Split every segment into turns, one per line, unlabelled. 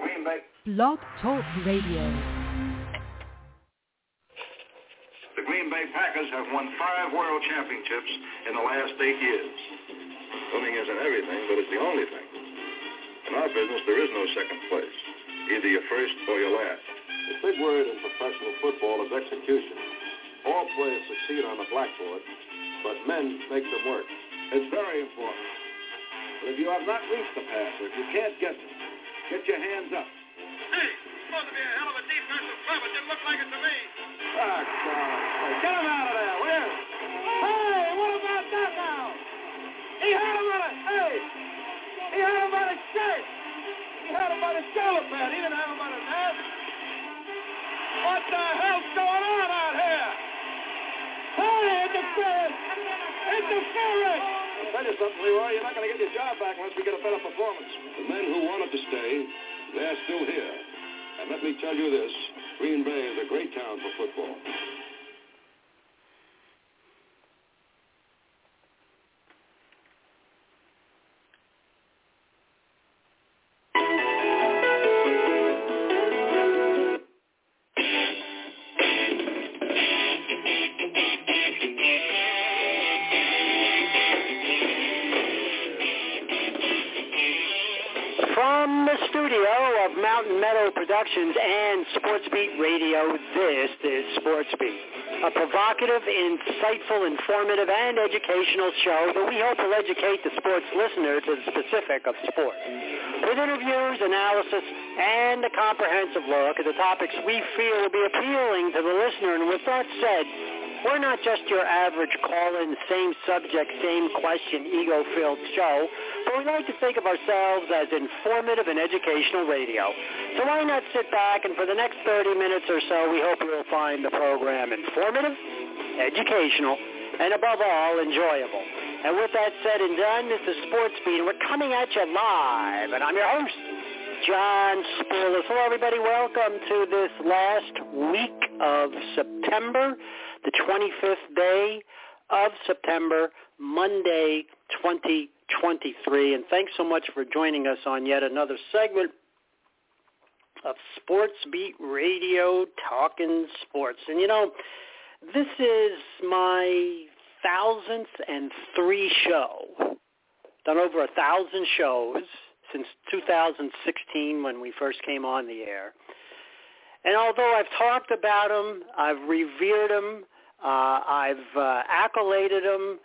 Green Bay...
Blog Talk Radio.
The Green Bay Packers have won five world championships in the last eight years.
Winning isn't everything, but it's the only thing. In our business, there is no second place. Either you're first or you're last.
The big word in professional football is execution. All players succeed on the blackboard, but men make them work. It's very important. But if you have not reached the passer, if you can't get them, get your hands up.
Hey, supposed to be a hell of a defensive play, but didn't look like it to me.
Ah, God. Get him out of there, will you? Hey, what about that now? He had him on a, hey, he had him by the shirt. He had him by the shoulder pad. He didn't have him by the neck. What the hell's going on out here? Hey, interference! Interference! Tell you something, Leroy. You're not going to get your job back unless we get a better performance.
The men who wanted to stay, they're still here. And let me tell you this, Green Bay is a great town for football.
Productions and Sportsbeat Radio, this is Sportsbeat, a provocative, insightful, informative, and educational show that we hope will educate the sports listener to the specific of sport. With interviews, analysis, and a comprehensive look at the topics we feel will be appealing to the listener. And with that said, we're not just your average call-in, same subject, same question, ego-filled show, but we like to think of ourselves as informative and educational radio. So why not sit back and for the next 30 minutes or so, we hope you'll find the program informative, educational, and above all, enjoyable. And with that said and done, this is Sports Beat, and we're coming at you live, and I'm your host, John Spoulos. Hello, everybody. Welcome to this last week of September the 25th day of September, Monday 2023. And thanks so much for joining us on yet another segment of Sports Beat Radio Talking Sports. And you know, this is my thousandth and three show. Done over a thousand shows since 2016 when we first came on the air. And although I've talked about him, I've revered him, uh, I've uh, accoladed him,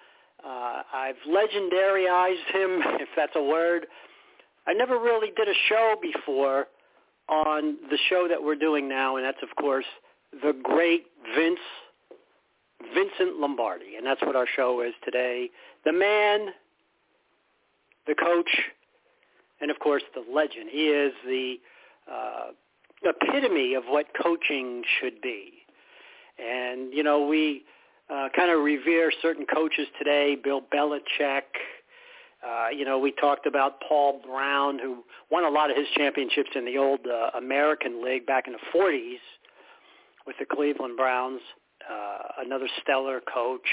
uh, I've legendaryized him, if that's a word, I never really did a show before on the show that we're doing now, and that's, of course, the great Vince, Vincent Lombardi. And that's what our show is today. The man, the coach, and, of course, the legend. He is the... Uh, epitome of what coaching should be. And, you know, we uh, kind of revere certain coaches today, Bill Belichick. Uh, you know, we talked about Paul Brown, who won a lot of his championships in the old uh, American League back in the 40s with the Cleveland Browns, uh, another stellar coach.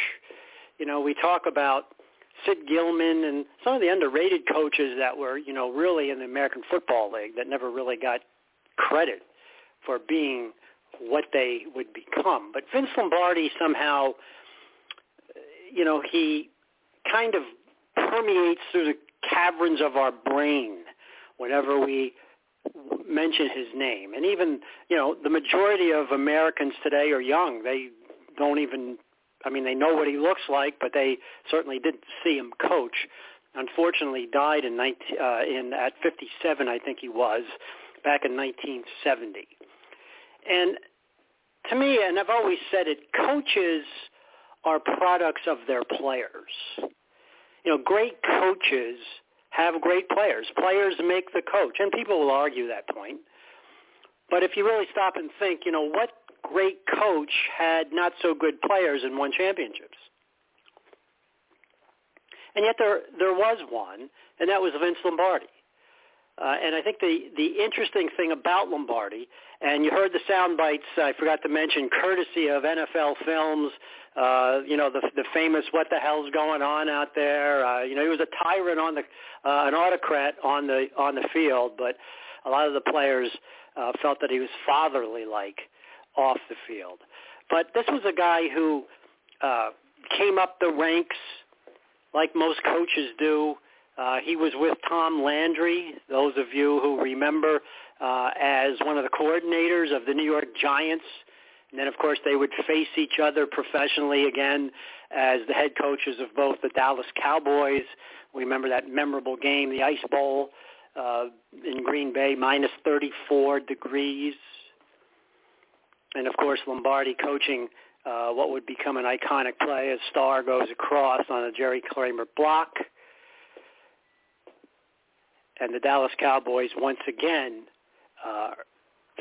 You know, we talk about Sid Gilman and some of the underrated coaches that were, you know, really in the American Football League that never really got credit for being what they would become. But Vince Lombardi somehow, you know, he kind of permeates through the caverns of our brain whenever we mention his name. And even, you know, the majority of Americans today are young. They don't even, I mean, they know what he looks like, but they certainly didn't see him coach. Unfortunately, died in 19, uh, in at 57, I think he was back in 1970. And to me, and I've always said it, coaches are products of their players. You know, great coaches have great players. Players make the coach, and people will argue that point. But if you really stop and think, you know, what great coach had not so good players and won championships? And yet there there was one, and that was Vince Lombardi. Uh, and I think the, the interesting thing about Lombardi, and you heard the sound bites, I forgot to mention, courtesy of NFL Films, uh, you know, the, the famous what the hell's going on out there. Uh, you know, he was a tyrant on the, uh, an autocrat on the, on the field, but a lot of the players uh, felt that he was fatherly-like off the field. But this was a guy who uh, came up the ranks like most coaches do. Uh, he was with Tom Landry, those of you who remember, uh, as one of the coordinators of the New York Giants. And then, of course, they would face each other professionally again as the head coaches of both the Dallas Cowboys. We remember that memorable game, the Ice Bowl uh, in Green Bay, minus 34 degrees. And, of course, Lombardi coaching uh, what would become an iconic play as Starr goes across on a Jerry Kramer block. And the Dallas Cowboys once again uh,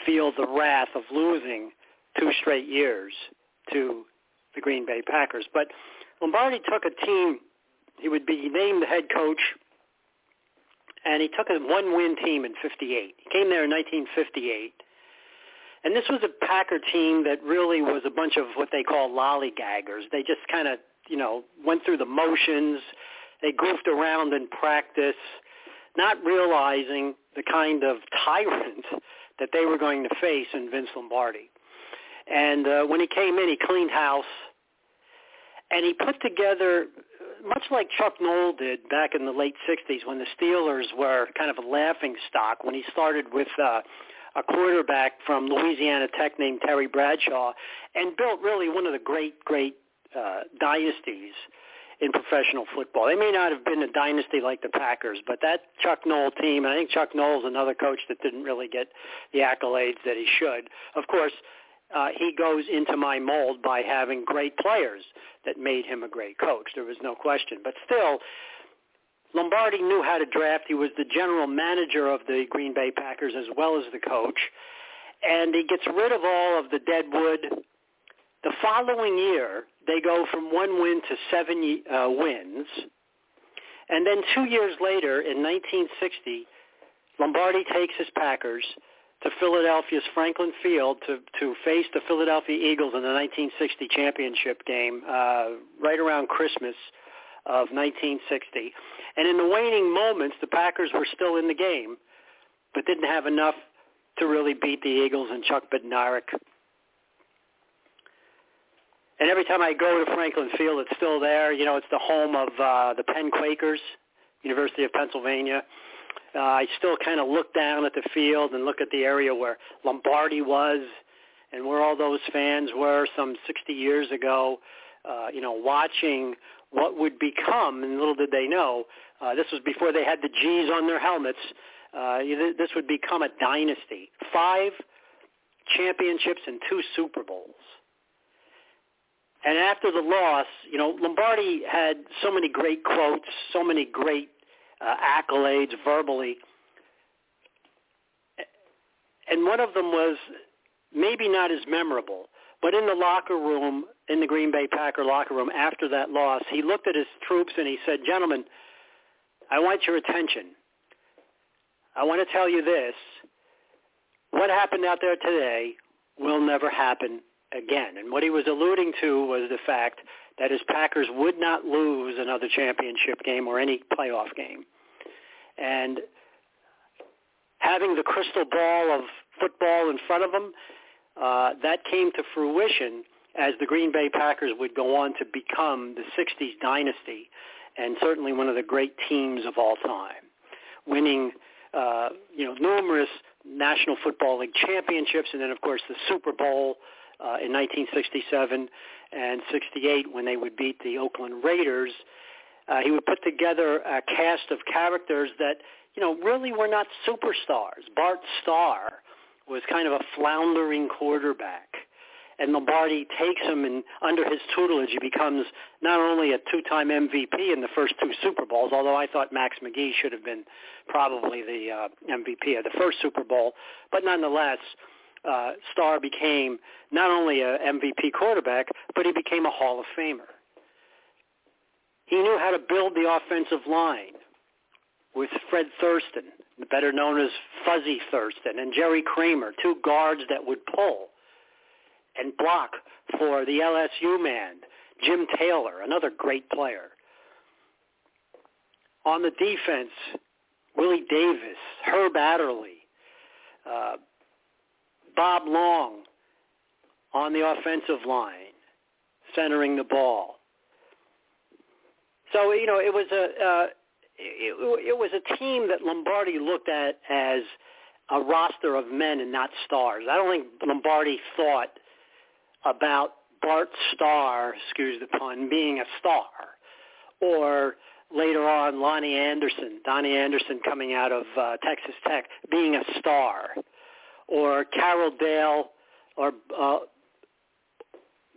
feel the wrath of losing two straight years to the Green Bay Packers. But Lombardi took a team, he would be named the head coach, and he took a one-win team in 58. He came there in 1958 and this was a Packer team that really was a bunch of what they call lollygaggers. They just kind of, you know, went through the motions. They goofed around in practice, not realizing the kind of tyrant that they were going to face in Vince Lombardi. And uh, when he came in, he cleaned house, and he put together, much like Chuck Noll did back in the late 60s when the Steelers were kind of a laughing stock, when he started with uh, a quarterback from Louisiana Tech named Terry Bradshaw, and built really one of the great, great uh, dynasties in professional football. They may not have been a dynasty like the Packers, but that Chuck Noll team, and I think Chuck Noll's another coach that didn't really get the accolades that he should. Of course, uh, he goes into my mold by having great players that made him a great coach. There was no question. But still, Lombardi knew how to draft. He was the general manager of the Green Bay Packers as well as the coach. And he gets rid of all of the dead wood. The following year, they go from one win to seven uh, wins. And then two years later, in 1960, Lombardi takes his Packers to Philadelphia's Franklin Field to, to face the Philadelphia Eagles in the 1960 championship game uh, right around Christmas of 1960. And in the waning moments, the Packers were still in the game, but didn't have enough to really beat the Eagles and Chuck Bednarik. And every time I go to Franklin Field, it's still there. You know, it's the home of uh, the Penn Quakers, University of Pennsylvania. Uh, I still kind of look down at the field and look at the area where Lombardi was and where all those fans were some 60 years ago, uh, you know, watching what would become, and little did they know, uh, this was before they had the G's on their helmets, uh, this would become a dynasty. Five championships and two Super Bowls. And after the loss, you know, Lombardi had so many great quotes, so many great uh, accolades verbally. And one of them was maybe not as memorable, but in the locker room, in the Green Bay Packer locker room after that loss, he looked at his troops and he said, gentlemen, I want your attention. I want to tell you this. What happened out there today will never happen again. And what he was alluding to was the fact that his Packers would not lose another championship game or any playoff game. And having the crystal ball of football in front of them, uh, that came to fruition as the Green Bay Packers would go on to become the 60s dynasty and certainly one of the great teams of all time, winning uh, you know numerous National Football League championships and then of course the Super Bowl uh, in 1967 and 68 when they would beat the Oakland Raiders. Uh, he would put together a cast of characters that you know really were not superstars. Bart Starr was kind of a floundering quarterback. And Lombardi takes him, and under his tutelage, he becomes not only a two-time MVP in the first two Super Bowls, although I thought Max McGee should have been probably the uh, MVP of the first Super Bowl, but nonetheless, uh, Uh, Starr became not only a MVP quarterback, but he became a Hall of Famer. He knew how to build the offensive line with Fred Thurston, better known as Fuzzy Thurston, and Jerry Kramer, two guards that would pull and block for the LSU man, Jim Taylor, another great player. On the defense, Willie Davis, Herb Adderley, uh, Bob Long on the offensive line, centering the ball. So you know, it was a uh, it, it was a team that Lombardi looked at as a roster of men and not stars. I don't think Lombardi thought about Bart Starr, excuse the pun, being a star, or later on Lonnie Anderson, Donnie Anderson coming out of uh, Texas Tech, being a star, or Carroll Dale or uh,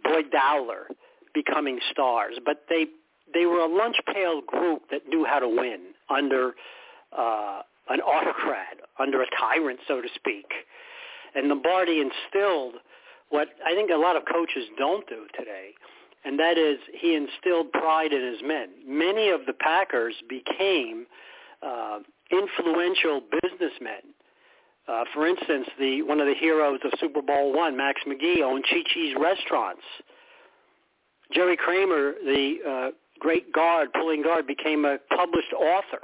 Boyd Dowler becoming stars. But they they were a lunch pail group that knew how to win under uh, an autocrat, under a tyrant, so to speak. And Lombardi instilled what I think a lot of coaches don't do today, and that is he instilled pride in his men. Many of the Packers became uh, influential businessmen. Uh, for instance, the one of the heroes of Super Bowl one, Max McGee, owned Chi Chi's restaurants. Jerry Kramer, the uh, great guard, pulling guard, became a published author.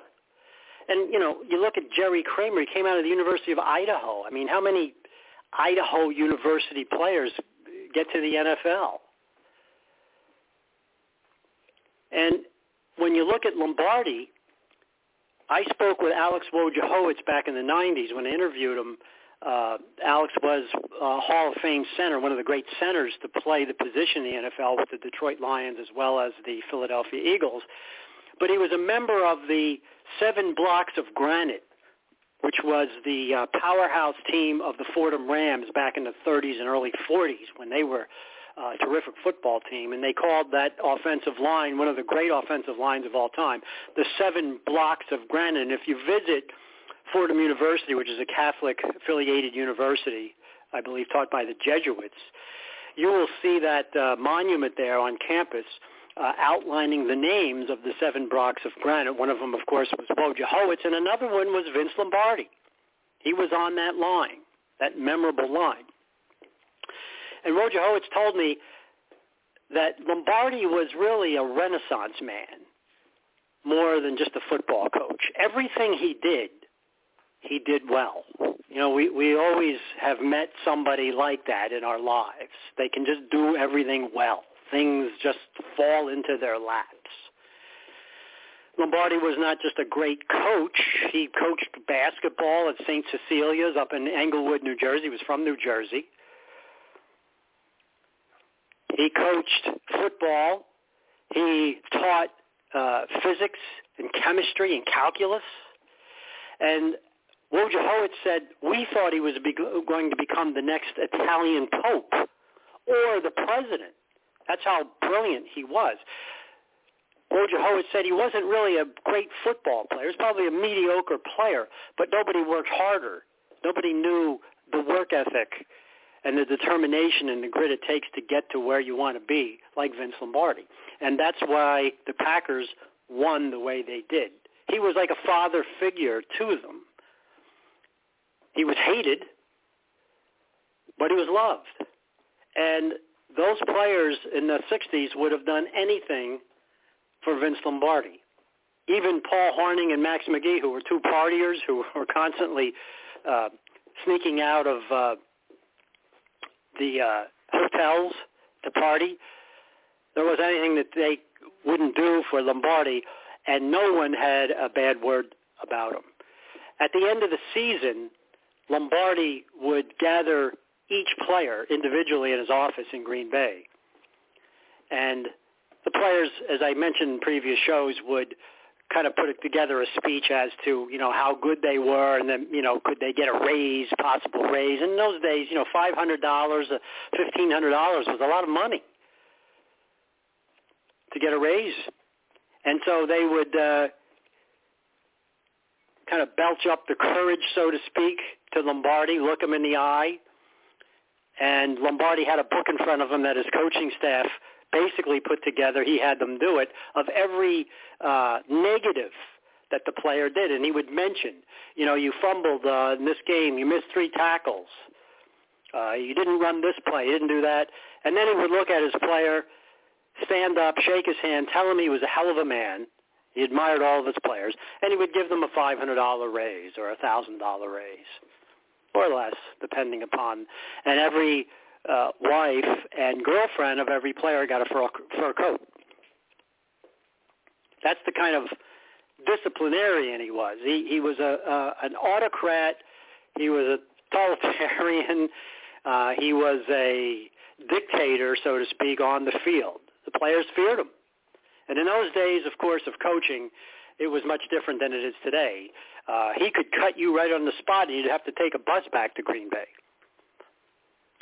And, you know, you look at Jerry Kramer, he came out of the University of Idaho. I mean, how many Idaho University players get to the NFL? And when you look at Lombardi, I spoke with Alex Wojciechowicz back in the 90s when I interviewed him uh, Alex was a Hall of Fame center, one of the great centers to play the position in the NFL with the Detroit Lions as well as the Philadelphia Eagles. But he was a member of the Seven Blocks of Granite, which was the uh, powerhouse team of the Fordham Rams back in the 30s and early 40s when they were uh, terrific football team. And they called that offensive line one of the great offensive lines of all time, the Seven Blocks of Granite. And if you visit – Fordham University, which is a Catholic affiliated university, I believe taught by the Jesuits, you will see that uh, monument there on campus uh, outlining the names of the seven blocks of granite. One of them, of course, was Wojciechowicz, and another one was Vince Lombardi. He was on that line, that memorable line. And Wojciechowicz told me that Lombardi was really a renaissance man more than just a football coach. Everything he did he did well. You know, we, we always have met somebody like that in our lives. They can just do everything well. Things just fall into their laps. Lombardi was not just a great coach. He coached basketball at St. Cecilia's up in Englewood, New Jersey. He was from New Jersey. He coached football. He taught uh, physics and chemistry and calculus. And Wojciechowicz said, we thought he was going to become the next Italian pope or the president. That's how brilliant he was. Wojciechowicz said he wasn't really a great football player. He was probably a mediocre player, but nobody worked harder. Nobody knew the work ethic and the determination and the grit it takes to get to where you want to be, like Vince Lombardi. And that's why the Packers won the way they did. He was like a father figure to them. He was hated, but he was loved. And those players in the 60s would have done anything for Vince Lombardi. Even Paul Hornung and Max McGee, who were two partiers who were constantly uh, sneaking out of uh, the uh, hotels to party, there was anything that they wouldn't do for Lombardi, and no one had a bad word about him. At the end of the season, Lombardi would gather each player individually in his office in Green Bay. And the players, as I mentioned in previous shows, would kind of put together a speech as to, you know, how good they were and then, you know, could they get a raise, possible raise. And in those days, you know, $500, $1,500 was a lot of money to get a raise. And so they would uh, kind of belch up the courage, so to speak, to Lombardi, look him in the eye. And Lombardi had a book in front of him that his coaching staff basically put together. He had them do it of every uh, negative that the player did, and he would mention, you know, you fumbled uh, in this game, you missed three tackles, uh, you didn't run this play, you didn't do that, and then he would look at his player, stand up, shake his hand, tell him he was a hell of a man, he admired all of his players, and he would give them a $500 raise or a $1,000 raise. or less, depending upon. And every uh, wife and girlfriend of every player got a fur, fur coat. That's the kind of disciplinarian he was. He he was a uh, an autocrat. He was a totalitarian. Uh, he was a dictator, so to speak, on the field. The players feared him. And in those days, of course, of coaching, it was much different than it is today. Uh, he could cut you right on the spot, and you'd have to take a bus back to Green Bay.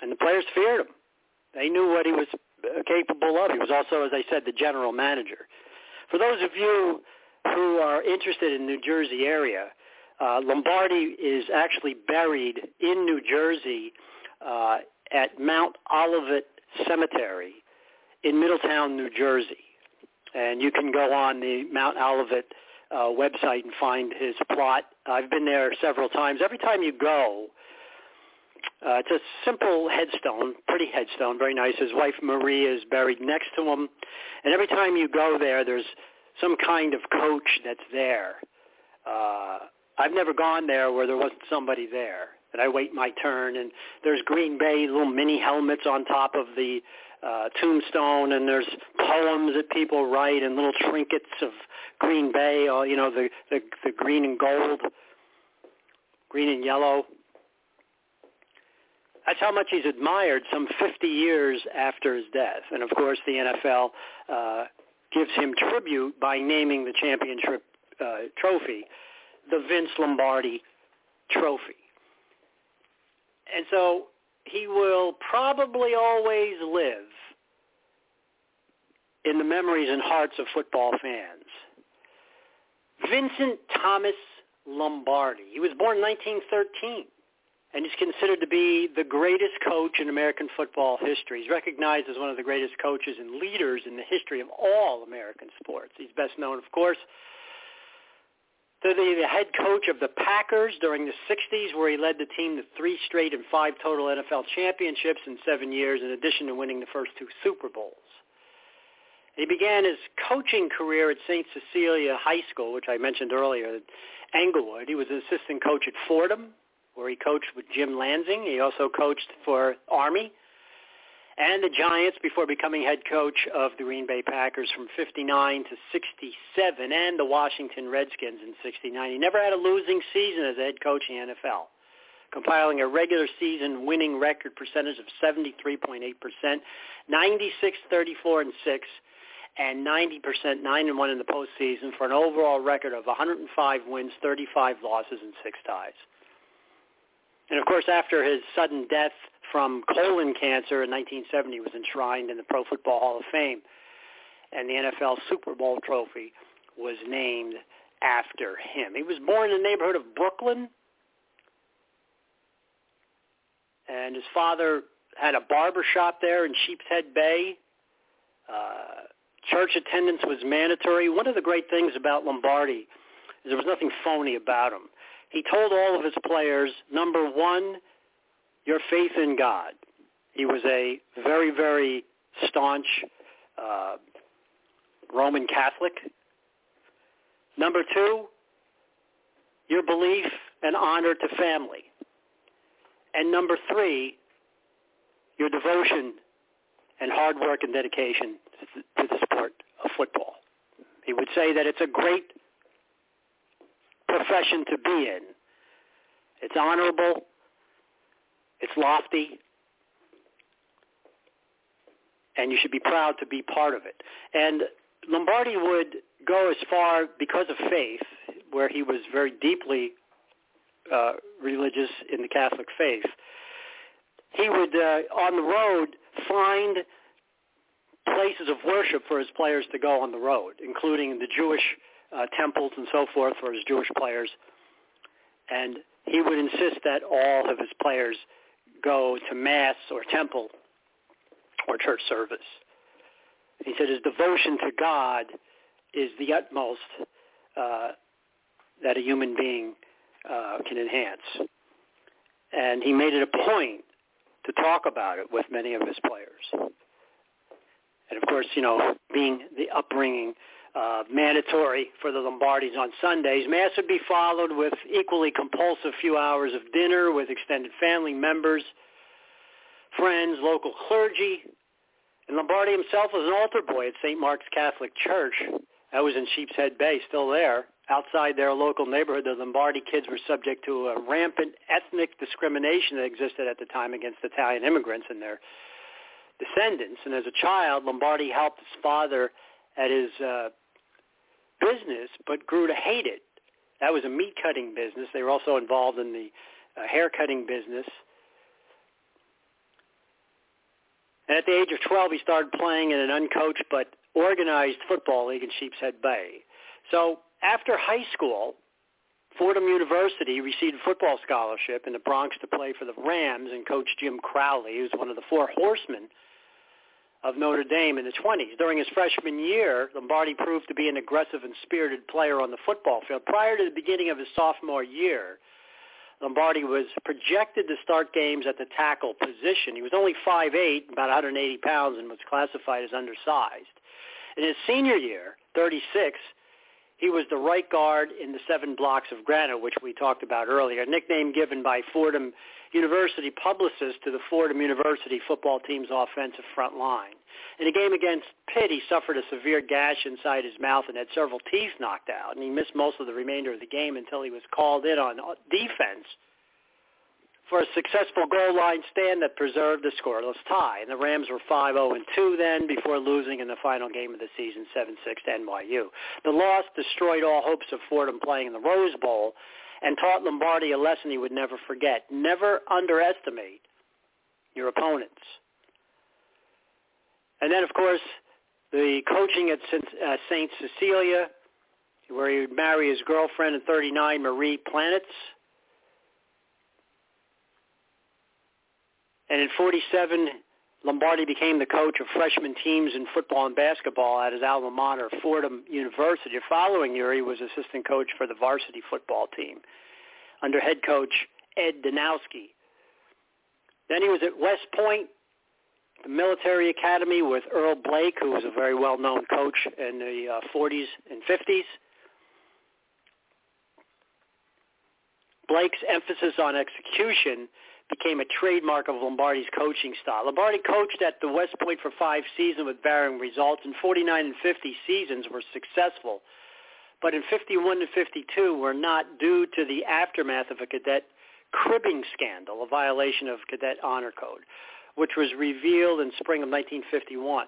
And the players feared him. They knew what he was uh, capable of. He was also, as I said, the general manager. For those of you who are interested in New Jersey area, uh, Lombardi is actually buried in New Jersey uh, at Mount Olivet Cemetery in Middletown, New Jersey. And you can go on the Mount Olivet uh, website and find his plot. I've been there several times. Every time you go, uh, it's a simple headstone, pretty headstone, very nice. His wife Maria is buried next to him. And every time you go there, there's some kind of coach that's there. Uh, I've never gone there where there wasn't somebody there. And I wait my turn, and there's Green Bay little mini helmets on top of the uh, tombstone, and there's poems that people write, and little trinkets of Green Bay, you know, the the, the green and gold, green and yellow. That's how much he's admired some 50 years after his death. And of course, the NFL uh, gives him tribute by naming the championship uh, trophy the Vince Lombardi Trophy. And so he will probably always live in the memories and hearts of football fans. Vincent Thomas Lombardi. He was born in 1913 and he's considered to be the greatest coach in American football history. He's recognized as one of the greatest coaches and leaders in the history of all American sports. He's best known, of course, to the head coach of the Packers during the 60s, where he led the team to three straight and five total NFL championships in seven years, in addition to winning the first two Super Bowls. He began his coaching career at St. Cecilia High School, which I mentioned earlier, Englewood. He was an assistant coach at Fordham, where he coached with Jim Lansing. He also coached for Army and the Giants before becoming head coach of the Green Bay Packers from 59 to 67 and the Washington Redskins in 69. He never had a losing season as a head coach in the NFL, compiling a regular season winning record percentage of 73.8%, 96, 34, and 6, and 90%, 9 and 1 in the postseason for an overall record of 105 wins, 35 losses, and 6 ties. And of course, after his sudden death from colon cancer in 1970 was enshrined in the Pro Football Hall of Fame, and the NFL Super Bowl trophy was named after him. He was born in the neighborhood of Brooklyn, and his father had a barber shop there in Sheepshead Bay. Uh, church attendance was mandatory. One of the great things about Lombardi is there was nothing phony about him. He told all of his players, number one, your faith in God. He was a very, very staunch uh, Roman Catholic. Number two, your belief and honor to family. And number three, your devotion and hard work and dedication to the sport of football. He would say that it's a great profession to be in. It's honorable. It's lofty. And you should be proud to be part of it. And Lombardi would go as far because of faith, where he was very deeply uh, religious in the Catholic faith. He would, uh, on the road, find places of worship for his players to go on the road, including the Jewish uh, temples and so forth for his Jewish players. And he would insist that all of his players go to mass or temple or church service. He said his devotion to God is the utmost uh, that a human being uh, can enhance. And he made it a point to talk about it with many of his players. And of course, you know, being the upbringing uh, mandatory for the Lombardis on Sundays. Mass would be followed with equally compulsive few hours of dinner with extended family members, friends, local clergy. And Lombardi himself was an altar boy at St. Mark's Catholic Church. That was in Sheepshead Bay, still there. Outside their local neighborhood, the Lombardi kids were subject to a rampant ethnic discrimination that existed at the time against Italian immigrants and their descendants. And as a child, Lombardi helped his father at his uh, business, but grew to hate it. That was a meat cutting business. They were also involved in the uh, hair cutting business. And at the age of 12, he started playing in an uncoached but organized football league in Sheepshead Bay. So after high school, Fordham University received a football scholarship in the Bronx to play for the Rams and coach Jim Crowley, who was one of the four horsemen of Notre Dame in the 20s. During his freshman year, Lombardi proved to be an aggressive and spirited player on the football field. Prior to the beginning of his sophomore year, Lombardi was projected to start games at the tackle position. He was only 5'8", about 180 pounds, and was classified as undersized. In his senior year, 36, he was the right guard in the seven blocks of granite, which we talked about earlier, a nickname given by Fordham University publicist to the Fordham University football team's offensive front line. In a game against Pitt, he suffered a severe gash inside his mouth and had several teeth knocked out, and he missed most of the remainder of the game until he was called in on defense for a successful goal line stand that preserved the scoreless tie. And the Rams were 5-0 and 2 then before losing in the final game of the season 7-6 to NYU. The loss destroyed all hopes of Fordham playing in the Rose Bowl and taught Lombardi a lesson he would never forget. Never underestimate your opponents. And then, of course, the coaching at St. Uh, Cecilia, where he would marry his girlfriend in 39, Marie Planitz. And in 47, Lombardi became the coach of freshman teams in football and basketball at his alma mater, Fordham University. The following year, he was assistant coach for the varsity football team under head coach Ed Danowski. Then he was at West Point, the military academy with Earl Blaik, who was a very well-known coach in the uh, 40s and 50s. Blaik's emphasis on execution became a trademark of Lombardi's coaching style. Lombardi coached at the West Point for five seasons with varying results, and 49 and 50 seasons were successful. But in 51 to 52 were not due to the aftermath of a cadet cribbing scandal, a violation of cadet honor code, which was revealed in spring of 1951.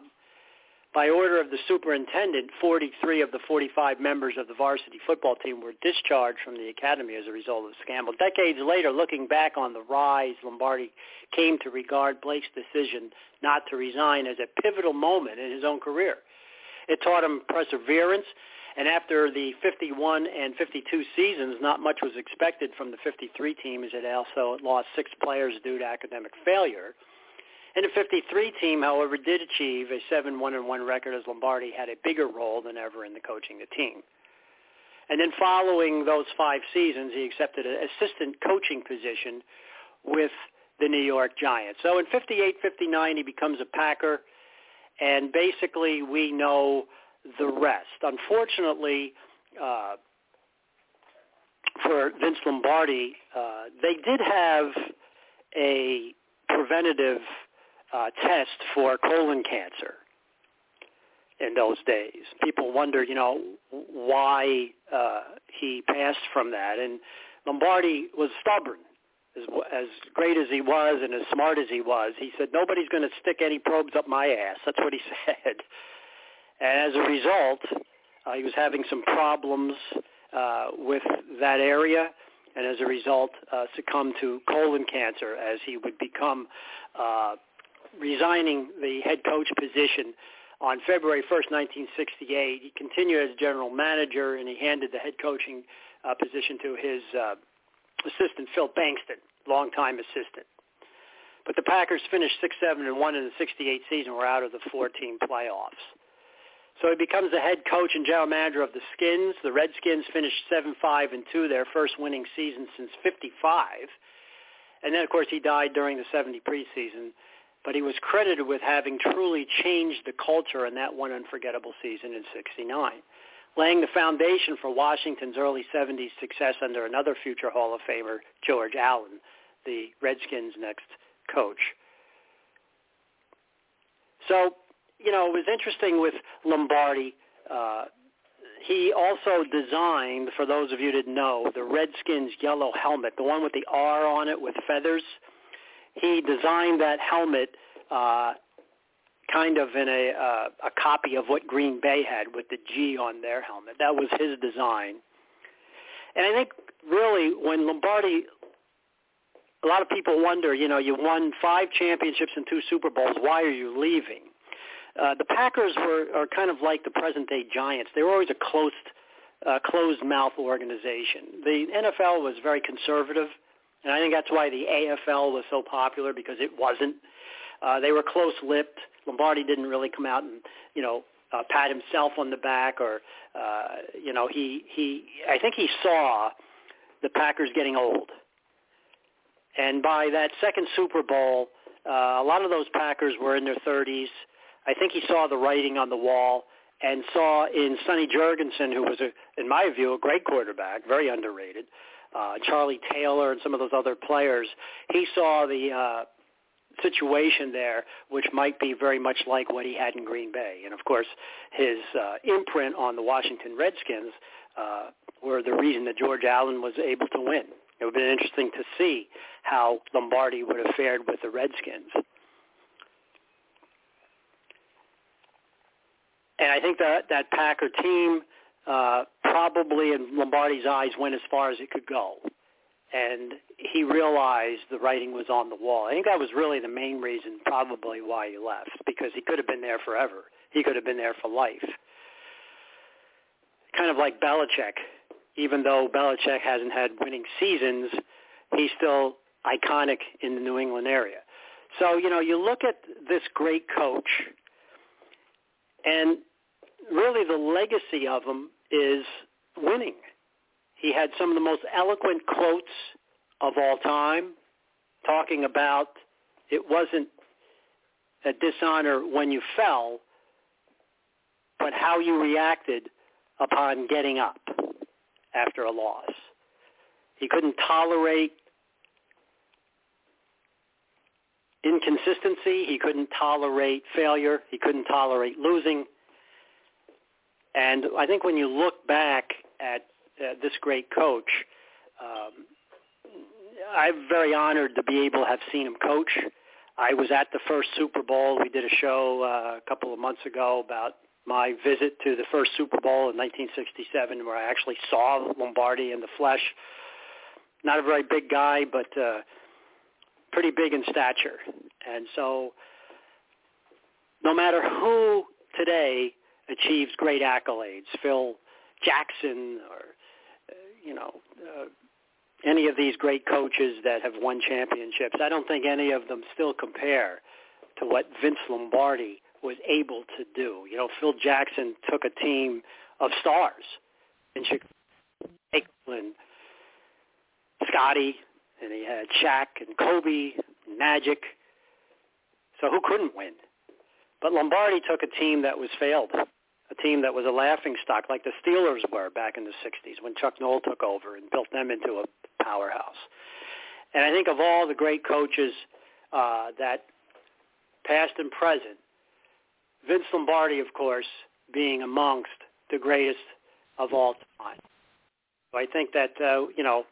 By order of the superintendent, 43 of the 45 members of the varsity football team were discharged from the academy as a result of the scandal. Decades later, looking back on the rise, Lombardi came to regard Blaik's decision not to resign as a pivotal moment in his own career. It taught him perseverance, and after the 51 and 52 seasons, not much was expected from the 53 team as it also lost six players due to academic failure. And the 53 team, however, did achieve a 7-1-1 record as Lombardi had a bigger role than ever in the coaching of the team. And then following those five seasons, he accepted an assistant coaching position with the New York Giants. So in 58-59, he becomes a Packer, and basically we know the rest. Unfortunately, uh, for Vince Lombardi, uh, they did have a preventative uh, test for colon cancer in those days. People wonder, you know, why uh, he passed from that. And Lombardi was stubborn. As, as great as he was and as smart as he was, he said, nobody's going to stick any probes up my ass. That's what he said. And as a result, uh, he was having some problems uh, with that area and as a result uh, succumbed to colon cancer as he would become uh, resigning the head coach position on February 1st, 1968. He continued as general manager, and he handed the head coaching uh, position to his uh, assistant, Phil Bengtson, longtime assistant. But the Packers finished 6-7 and 1 in the 68 season. Were out of the four-team playoffs. So he becomes the head coach and general manager of the Skins. The Redskins finished 7-5 and 2, their first winning season since 55. And then, of course, he died during the 70 preseason but he was credited with having truly changed the culture in that one unforgettable season in 69, laying the foundation for Washington's early 70s success under another future Hall of Famer, George Allen, the Redskins' next coach. So, you know, it was interesting with Lombardi. Uh, he also designed, for those of you who didn't know, the Redskins yellow helmet, the one with the R on it with feathers. He designed that helmet uh, kind of in a, uh, a copy of what Green Bay had with the G on their helmet. That was his design. And I think really when Lombardi, a lot of people wonder, you know, you won five championships and two Super Bowls. Why are you leaving? Uh, the Packers were are kind of like the present day Giants. They were always a closed uh, closed mouth organization. The NFL was very conservative, and I think that's why the AFL was so popular because it wasn't. Uh, they were close-lipped. Lombardi didn't really come out and you know uh, pat himself on the back, or uh, you know he he. I think he saw the Packers getting old, and by that second Super Bowl, uh, a lot of those Packers were in their 30s. I think he saw the writing on the wall and saw in Sonny Jurgensen, who was, a, in my view, a great quarterback, very underrated, uh, Charlie Taylor and some of those other players, he saw the uh, situation there, which might be very much like what he had in Green Bay. And of course, his uh, imprint on the Washington Redskins uh, were the reason that George Allen was able to win. It would have been interesting to see how Lombardi would have fared with the Redskins. And I think that that Packer team uh, probably in Lombardi's eyes went as far as it could go. And he realized the writing was on the wall. I think that was really the main reason probably why he left, because he could have been there forever. He could have been there for life. Kind of like Belichick. Even though Belichick hasn't had winning seasons, he's still iconic in the New England area. So, you know, you look at this great coach, and really the legacy of him is winning. He had some of the most eloquent quotes of all time, talking about it wasn't a dishonor when you fell, but how you reacted upon getting up after a loss. He couldn't tolerate inconsistency. He couldn't tolerate failure. He couldn't tolerate losing. And I think when you look back at uh, this great coach, um, I'm very honored to be able to have seen him coach. I was at the first Super Bowl. We did a show uh, a couple of months ago about my visit to the first Super Bowl in 1967 where I actually saw Lombardi in the flesh. Not a very big guy, but uh, pretty big in stature. And so no matter who today achieves great accolades, Phil Jackson or, uh, you know, uh, any of these great coaches that have won championships, I don't think any of them still compare to what Vince Lombardi was able to do. You know, Phil Jackson took a team of stars in Chicago, Scotty, and he had Shaq and Kobe, Magic. So who couldn't win? But Lombardi took a team that was failed team that was a laughing stock like the Steelers were back in the 60s when Chuck Noll took over and built them into a powerhouse. And I think of all the great coaches uh, that past and present, Vince Lombardi, of course, being amongst the greatest of all time. So I think that, uh, you know,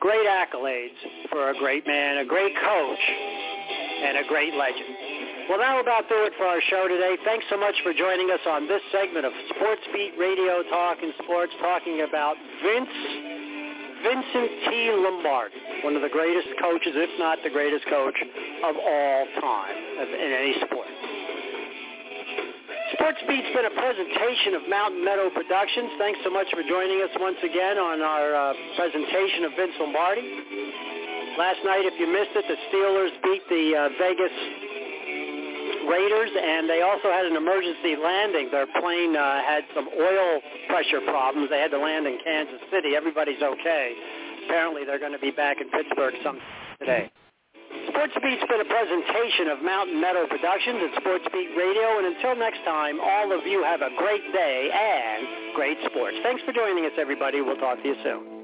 great accolades for a great man, a great coach, and a great legend. Well, that'll about do it for our show today. Thanks so much for joining us on this segment of Sports Beat Radio Talk and Sports, talking about Vince Vincent T. Lombardi, one of the greatest coaches, if not the greatest coach of all time in any sport. Sports Beat's been a presentation of Mountain Meadow Productions. Thanks so much for joining us once again on our uh, presentation of Vince Lombardi. Last night, if you missed it, the Steelers beat the uh, Vegas Raiders, and they also had an emergency landing. Their plane uh, had some oil pressure problems. They had to land in Kansas City. Everybody's okay. Apparently, they're going to be back in Pittsburgh some today. Sports Beat's been a presentation of Mountain Meadow Productions and Sports Beat Radio. And until next time, all of you have a great day and great sports. Thanks for joining us, everybody. We'll talk to you soon.